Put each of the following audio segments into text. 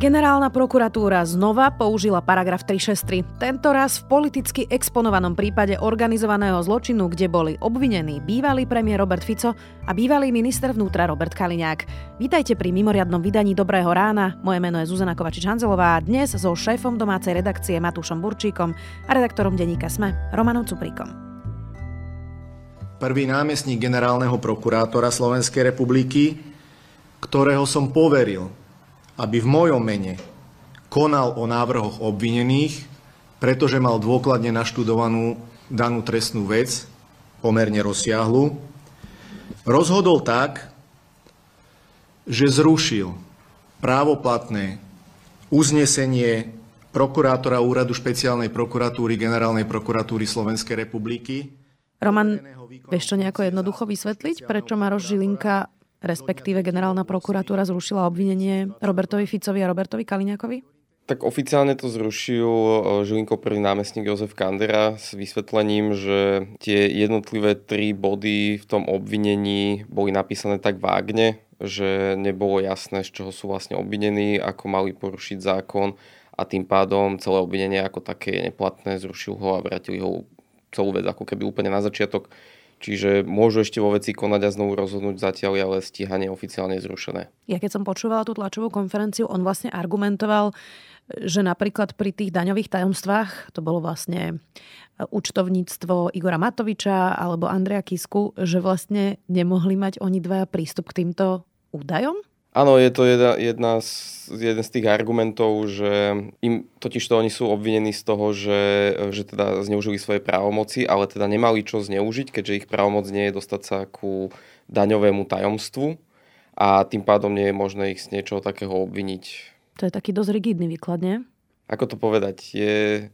Generálna prokuratúra znova použila paragraf 363. Tento raz v politicky exponovanom prípade organizovaného zločinu, kde boli obvinení bývalý premiér Robert Fico a bývalý minister vnútra Robert Kaliňák. Vítajte pri mimoriadnom vydaní Dobrého rána. Moje meno je Zuzana Kovačič-Hanzelová a dnes so šéfom domácej redakcie Matúšom Burčíkom a redaktorom denníka SME Romanom Cuprikom. Prvý námestník generálneho prokurátora Slovenskej republiky, ktorého som poveril aby v mojom mene konal o návrhoch obvinených, pretože mal dôkladne naštudovanú danú trestnú vec, pomerne rozsiahlu, rozhodol tak, že zrušil právoplatné uznesenie prokurátora úradu špeciálnej prokuratúry Generálnej prokuratúry Slovenskej republiky. Roman, vieš to nejako jednoducho vysvetliť, prečo Maroš Žilinka respektíve generálna prokuratúra zrušila obvinenie Robertovi Ficovi a Robertovi Kaliňakovi? Tak oficiálne to zrušil eh, Žilinko prvý námestník Jozef Kandera s vysvetlením, že tie jednotlivé tri body v tom obvinení boli napísané tak vágne, že nebolo jasné, z čoho sú vlastne obvinení, ako mali porušiť zákon a tým pádom celé obvinenie ako také je neplatné, zrušil ho a vrátili ho celú vec ako keby úplne na začiatok Čiže môžu ešte vo veci konať a znovu rozhodnúť zatiaľ, ale stíhanie oficiálne zrušené. Ja keď som počúvala tú tlačovú konferenciu, on vlastne argumentoval, že napríklad pri tých daňových tajomstvách, to bolo vlastne e, účtovníctvo Igora Matoviča alebo Andrea Kisku, že vlastne nemohli mať oni dva prístup k týmto údajom? Áno, je to jedna, jedna z, jeden z tých argumentov, že im totiž to oni sú obvinení z toho, že, že teda zneužili svoje právomoci, ale teda nemali čo zneužiť, keďže ich právomoc nie je dostať sa ku daňovému tajomstvu a tým pádom nie je možné ich z niečoho takého obviniť. To je taký dosť rigidný výklad, nie? Ako to povedať? Je,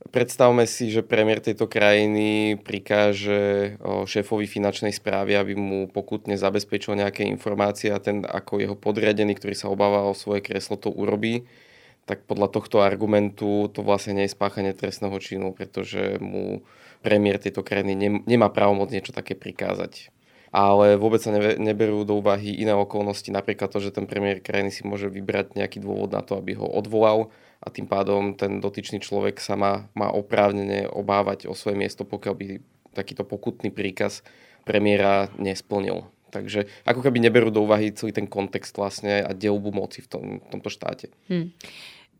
Predstavme si, že premiér tejto krajiny prikáže šéfovi finančnej správy, aby mu pokutne zabezpečil nejaké informácie a ten ako jeho podriadený, ktorý sa obáva o svoje kreslo, to urobí, tak podľa tohto argumentu to vlastne nie je spáchanie trestného činu, pretože mu premiér tejto krajiny nemá právomoc niečo také prikázať. Ale vôbec sa neberú do úvahy iné okolnosti, napríklad to, že ten premiér krajiny si môže vybrať nejaký dôvod na to, aby ho odvolal, a tým pádom ten dotyčný človek sa má, má oprávnene obávať o svoje miesto, pokiaľ by takýto pokutný príkaz premiéra nesplnil. Takže ako keby neberú do úvahy celý ten kontext vlastne a delbu moci v, tom, v tomto štáte. Hmm.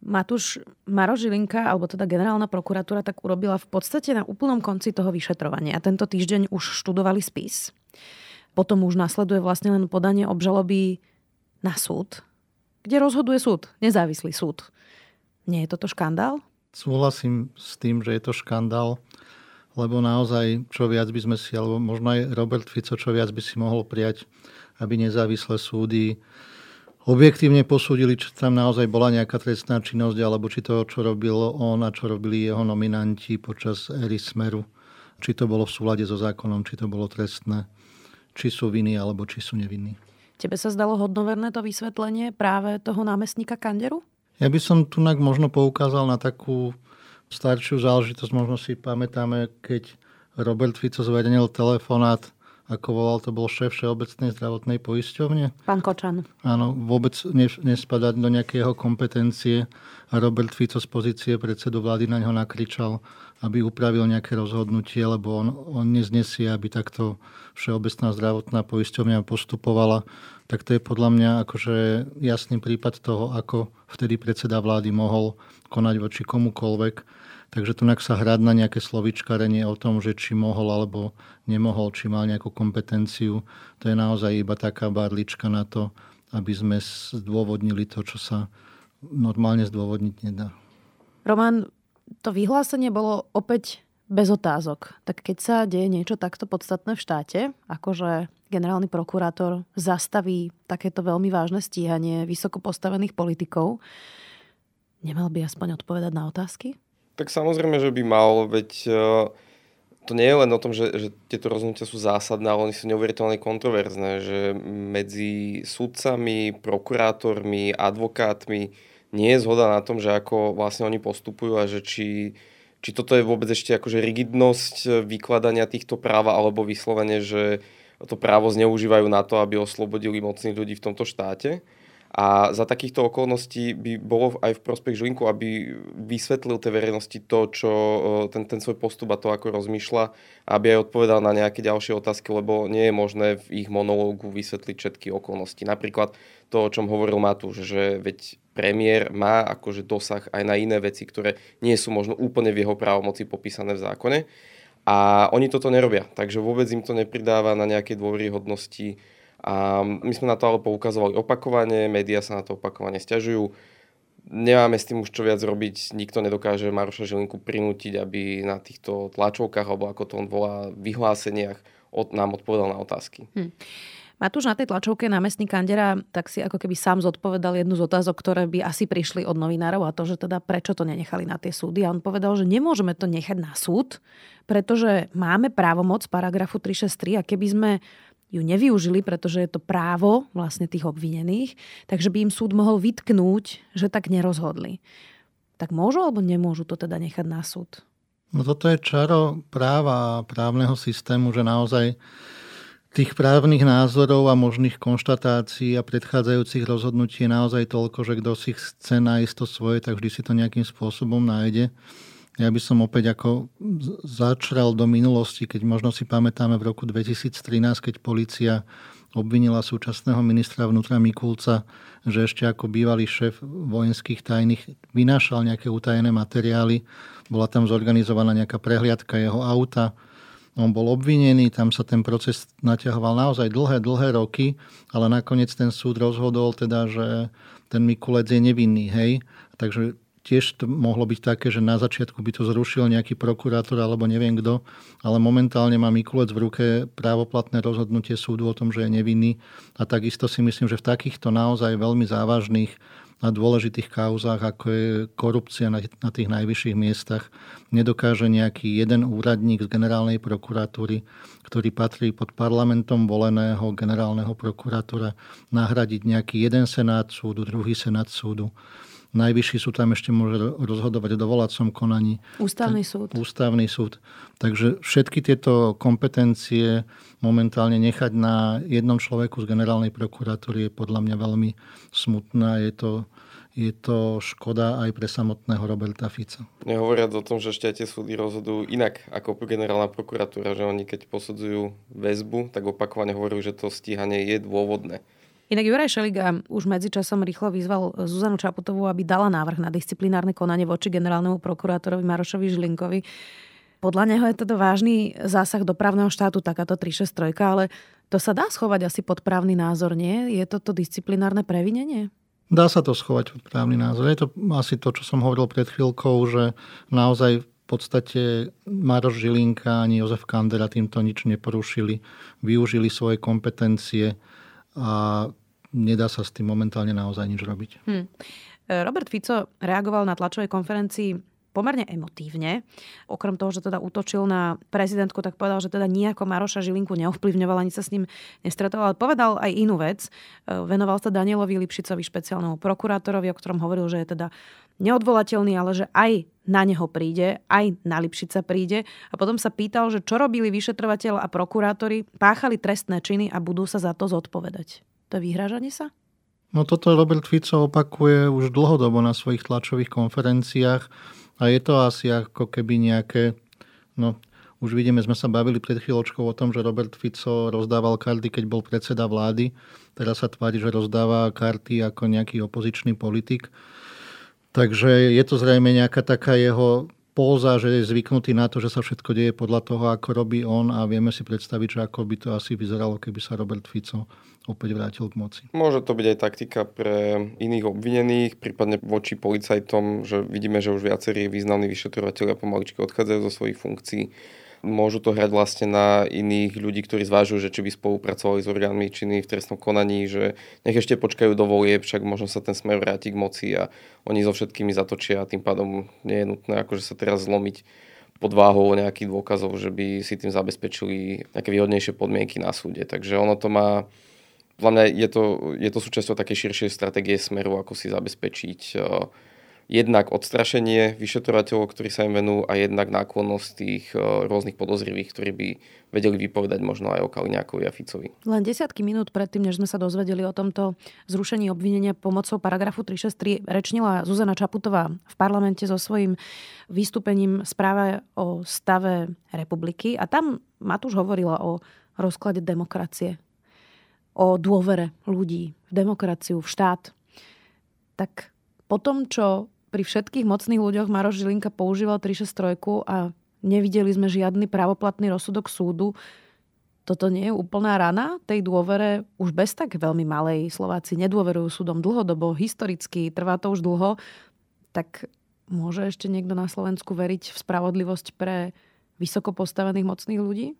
Matúš Maro Žilinka, alebo teda generálna prokuratúra, tak urobila v podstate na úplnom konci toho vyšetrovania. A tento týždeň už študovali spis. Potom už nasleduje vlastne len podanie obžaloby na súd, kde rozhoduje súd, nezávislý súd. Nie je toto škandál? Súhlasím s tým, že je to škandál, lebo naozaj čo viac by sme si, alebo možno aj Robert Fico, čo viac by si mohol prijať, aby nezávislé súdy objektívne posúdili, či tam naozaj bola nejaká trestná činnosť, alebo či to, čo robil on a čo robili jeho nominanti počas éry Smeru, či to bolo v súlade so zákonom, či to bolo trestné, či sú vinní, alebo či sú nevinní. Tebe sa zdalo hodnoverné to vysvetlenie práve toho námestníka Kanderu? Ja by som tu možno poukázal na takú staršiu záležitosť. Možno si pamätáme, keď Robert Fico zverejnil telefonát, ako volal, to bol šéf Všeobecnej zdravotnej poisťovne. Pán Kočan. Áno, vôbec nespadať do nejakého kompetencie a Robert Fico z pozície predsedu vlády na ňo nakričal, aby upravil nejaké rozhodnutie, lebo on, on neznesie, aby takto Všeobecná zdravotná poisťovňa postupovala tak to je podľa mňa akože jasný prípad toho, ako vtedy predseda vlády mohol konať voči komukolvek. Takže tu sa hrať na nejaké slovičkarenie o tom, že či mohol alebo nemohol, či mal nejakú kompetenciu, to je naozaj iba taká barlička na to, aby sme zdôvodnili to, čo sa normálne zdôvodniť nedá. Roman, to vyhlásenie bolo opäť bez otázok. Tak keď sa deje niečo takto podstatné v štáte, akože generálny prokurátor zastaví takéto veľmi vážne stíhanie vysoko postavených politikov, nemal by aspoň odpovedať na otázky? Tak samozrejme, že by mal, veď e, to nie je len o tom, že, že tieto rozhodnutia sú zásadné, ale oni sú neuveriteľne kontroverzné, že medzi sudcami, prokurátormi, advokátmi nie je zhoda na tom, že ako vlastne oni postupujú a že či či toto je vôbec ešte akože rigidnosť e, vykladania týchto práva alebo vyslovene, že to právo zneužívajú na to, aby oslobodili mocných ľudí v tomto štáte. A za takýchto okolností by bolo aj v prospech Žilinku, aby vysvetlil tej verejnosti to, čo ten, ten svoj postup a to, ako rozmýšľa, aby aj odpovedal na nejaké ďalšie otázky, lebo nie je možné v ich monológu vysvetliť všetky okolnosti. Napríklad to, o čom hovoril Matúš, že veď premiér má akože dosah aj na iné veci, ktoré nie sú možno úplne v jeho právomoci popísané v zákone. A oni toto nerobia, takže vôbec im to nepridáva na nejaké dôveryhodnosti a my sme na to ale poukazovali opakovane, médiá sa na to opakovane stiažujú. Nemáme s tým už čo viac robiť, nikto nedokáže Maroša Žilinku prinútiť, aby na týchto tlačovkách, alebo ako to on volá, vyhláseniach od, nám odpovedal na otázky. Hm. Matúš na tej tlačovke námestník Kandera tak si ako keby sám zodpovedal jednu z otázok, ktoré by asi prišli od novinárov a to, že teda prečo to nenechali na tie súdy. A on povedal, že nemôžeme to nechať na súd, pretože máme právomoc paragrafu 363 a keby sme ju nevyužili, pretože je to právo vlastne tých obvinených, takže by im súd mohol vytknúť, že tak nerozhodli. Tak môžu alebo nemôžu to teda nechať na súd? No toto je čaro práva a právneho systému, že naozaj tých právnych názorov a možných konštatácií a predchádzajúcich rozhodnutí je naozaj toľko, že kto si chce nájsť to svoje, tak vždy si to nejakým spôsobom nájde. Ja by som opäť ako začal do minulosti, keď možno si pamätáme v roku 2013, keď policia obvinila súčasného ministra vnútra Mikulca, že ešte ako bývalý šéf vojenských tajných vynášal nejaké utajené materiály. Bola tam zorganizovaná nejaká prehliadka jeho auta. On bol obvinený, tam sa ten proces naťahoval naozaj dlhé, dlhé roky, ale nakoniec ten súd rozhodol teda, že ten Mikulec je nevinný, hej. Takže tiež to mohlo byť také, že na začiatku by to zrušil nejaký prokurátor alebo neviem kto, ale momentálne má Mikulec v ruke právoplatné rozhodnutie súdu o tom, že je nevinný. A takisto si myslím, že v takýchto naozaj veľmi závažných a dôležitých kauzách, ako je korupcia na, na tých najvyšších miestach, nedokáže nejaký jeden úradník z generálnej prokuratúry, ktorý patrí pod parlamentom voleného generálneho prokurátora, nahradiť nejaký jeden senát súdu, druhý senát súdu Najvyšší sú tam ešte môže rozhodovať o dovolacom konaní. Ústavný súd. Ústavný súd. Takže všetky tieto kompetencie momentálne nechať na jednom človeku z generálnej prokuratúry je podľa mňa veľmi smutná. Je to, je to škoda aj pre samotného Roberta Fica. Nehovoriac o tom, že ešte aj tie súdy rozhodujú inak ako generálna prokuratúra, že oni keď posudzujú väzbu, tak opakovane hovorí, že to stíhanie je dôvodné. Inak Juraj Šeliga už medzičasom rýchlo vyzval Zuzanu Čaputovú, aby dala návrh na disciplinárne konanie voči generálnemu prokurátorovi Marošovi Žilinkovi. Podľa neho je to vážny zásah do právneho štátu, takáto 363, ale to sa dá schovať asi pod právny názor, nie? Je toto disciplinárne previnenie? Dá sa to schovať pod právny názor. Je to asi to, čo som hovoril pred chvíľkou, že naozaj v podstate Maroš Žilinka ani Jozef Kandera týmto nič neporušili. Využili svoje kompetencie a nedá sa s tým momentálne naozaj nič robiť. Hmm. Robert Fico reagoval na tlačovej konferencii pomerne emotívne. Okrem toho, že teda útočil na prezidentku, tak povedal, že teda nejako Maroša Žilinku neovplyvňoval, ani sa s ním nestretol, ale povedal aj inú vec. E, venoval sa Danielovi Lipšicovi, špeciálnemu prokurátorovi, o ktorom hovoril, že je teda neodvolateľný, ale že aj na neho príde, aj na Lipšica príde. A potom sa pýtal, že čo robili vyšetrovateľ a prokurátori, páchali trestné činy a budú sa za to zodpovedať. To je vyhrážanie sa? No toto Robert Fico opakuje už dlhodobo na svojich tlačových konferenciách a je to asi ako keby nejaké, no už vidíme, sme sa bavili pred chvíľočkou o tom, že Robert Fico rozdával karty, keď bol predseda vlády. Teraz sa tvári, že rozdáva karty ako nejaký opozičný politik. Takže je to zrejme nejaká taká jeho póza, že je zvyknutý na to, že sa všetko deje podľa toho, ako robí on a vieme si predstaviť, že ako by to asi vyzeralo, keby sa Robert Fico opäť vrátil k moci. Môže to byť aj taktika pre iných obvinených, prípadne voči policajtom, že vidíme, že už viacerí významní vyšetrovateľia pomaličky odchádzajú zo svojich funkcií môžu to hrať vlastne na iných ľudí, ktorí zvážujú, že či by spolupracovali s orgánmi činný v trestnom konaní, že nech ešte počkajú do volieb, však možno sa ten smer vráti k moci a oni so všetkými zatočia a tým pádom nie je nutné akože sa teraz zlomiť pod váhou nejakých dôkazov, že by si tým zabezpečili nejaké výhodnejšie podmienky na súde. Takže ono to má podľa mňa je to, je to súčasťou takej širšej stratégie smeru, ako si zabezpečiť uh, jednak odstrašenie vyšetrovateľov, ktorí sa im venujú a jednak náklonnosť tých e, rôznych podozrivých, ktorí by vedeli vypovedať možno aj o Kaliňákovi a Ficovi. Len desiatky minút predtým, než sme sa dozvedeli o tomto zrušení obvinenia pomocou paragrafu 363, rečnila Zuzana Čaputová v parlamente so svojím vystúpením správe o stave republiky a tam Matúš hovorila o rozklade demokracie, o dôvere ľudí v demokraciu, v štát. Tak po tom, čo pri všetkých mocných ľuďoch Maroš Žilinka používal 363 a nevideli sme žiadny právoplatný rozsudok súdu. Toto nie je úplná rana tej dôvere už bez tak veľmi malej. Slováci nedôverujú súdom dlhodobo, historicky, trvá to už dlho. Tak môže ešte niekto na Slovensku veriť v spravodlivosť pre vysoko postavených mocných ľudí?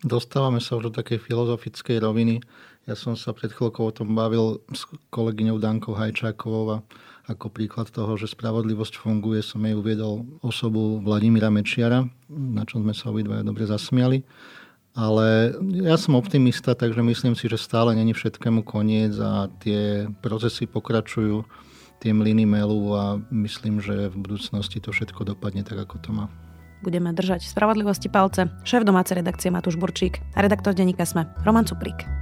Dostávame sa už do takej filozofickej roviny. Ja som sa pred chvíľkou o tom bavil s kolegyňou Dankou Hajčákovou a ako príklad toho, že spravodlivosť funguje, som jej uviedol osobu Vladimíra Mečiara, na čom sme sa obidvaja dobre zasmiali. Ale ja som optimista, takže myslím si, že stále není všetkému koniec a tie procesy pokračujú, tie mlyny melú a myslím, že v budúcnosti to všetko dopadne tak, ako to má. Budeme držať spravodlivosti palce. Šéf domácej redakcie Matúš Burčík a redaktor denníka Sme Roman Cuprík.